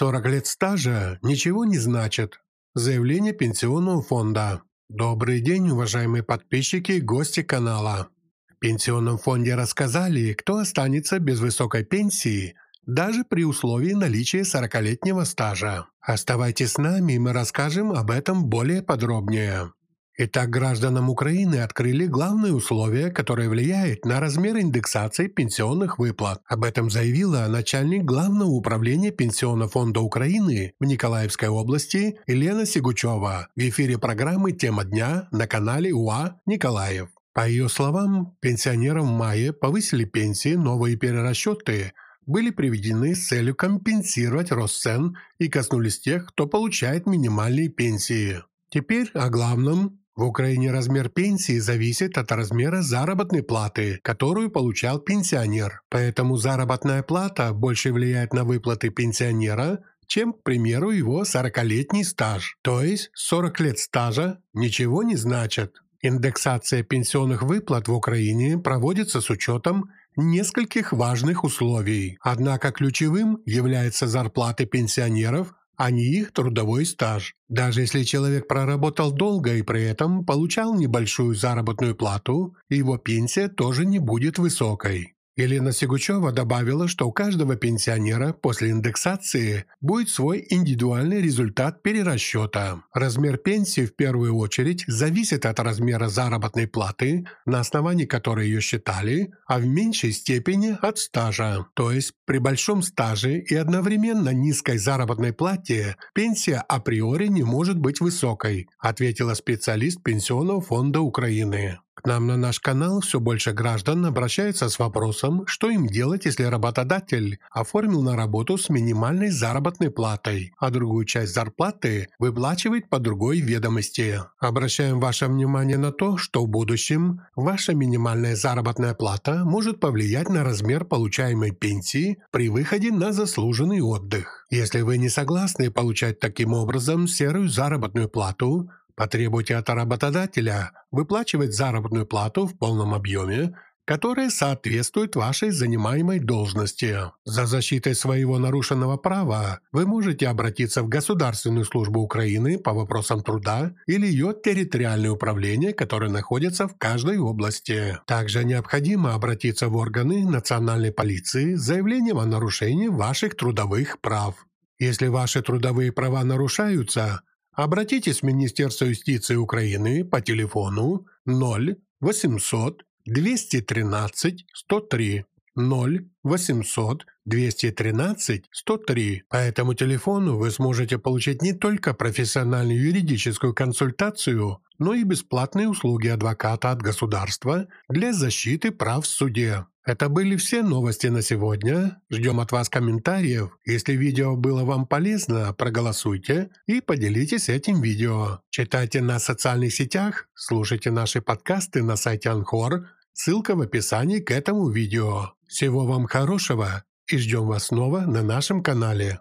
40 лет стажа ничего не значит. Заявление Пенсионного фонда. Добрый день, уважаемые подписчики и гости канала. В Пенсионном фонде рассказали, кто останется без высокой пенсии, даже при условии наличия 40-летнего стажа. Оставайтесь с нами, мы расскажем об этом более подробнее. Итак, гражданам Украины открыли главное условие, которое влияет на размер индексации пенсионных выплат. Об этом заявила начальник Главного управления Пенсионного фонда Украины в Николаевской области Елена Сигучева в эфире программы «Тема дня» на канале УА «Николаев». По ее словам, пенсионерам в мае повысили пенсии, новые перерасчеты были приведены с целью компенсировать рост цен и коснулись тех, кто получает минимальные пенсии. Теперь о главном в Украине размер пенсии зависит от размера заработной платы, которую получал пенсионер. Поэтому заработная плата больше влияет на выплаты пенсионера, чем, к примеру, его 40-летний стаж. То есть 40 лет стажа ничего не значит. Индексация пенсионных выплат в Украине проводится с учетом нескольких важных условий. Однако ключевым является зарплаты пенсионеров а не их трудовой стаж. Даже если человек проработал долго и при этом получал небольшую заработную плату, его пенсия тоже не будет высокой. Елена Сигучева добавила, что у каждого пенсионера после индексации будет свой индивидуальный результат перерасчета. Размер пенсии в первую очередь зависит от размера заработной платы, на основании которой ее считали, а в меньшей степени от стажа. То есть при большом стаже и одновременно низкой заработной плате пенсия априори не может быть высокой, ответила специалист Пенсионного фонда Украины. К нам на наш канал все больше граждан обращаются с вопросом, что им делать, если работодатель оформил на работу с минимальной заработной платой, а другую часть зарплаты выплачивает по другой ведомости. Обращаем ваше внимание на то, что в будущем ваша минимальная заработная плата может повлиять на размер получаемой пенсии при выходе на заслуженный отдых. Если вы не согласны получать таким образом серую заработную плату, Потребуйте от работодателя выплачивать заработную плату в полном объеме, которая соответствует вашей занимаемой должности. За защитой своего нарушенного права вы можете обратиться в Государственную службу Украины по вопросам труда или ее территориальное управление, которое находится в каждой области. Также необходимо обратиться в органы национальной полиции с заявлением о нарушении ваших трудовых прав. Если ваши трудовые права нарушаются, Обратитесь в Министерство юстиции Украины по телефону 0 800 213 103 0 800 213 103. По этому телефону вы сможете получить не только профессиональную юридическую консультацию, но и бесплатные услуги адвоката от государства для защиты прав в суде. Это были все новости на сегодня. Ждем от вас комментариев. Если видео было вам полезно, проголосуйте и поделитесь этим видео. Читайте на социальных сетях, слушайте наши подкасты на сайте Анхор. Ссылка в описании к этому видео. Всего вам хорошего и ждем вас снова на нашем канале.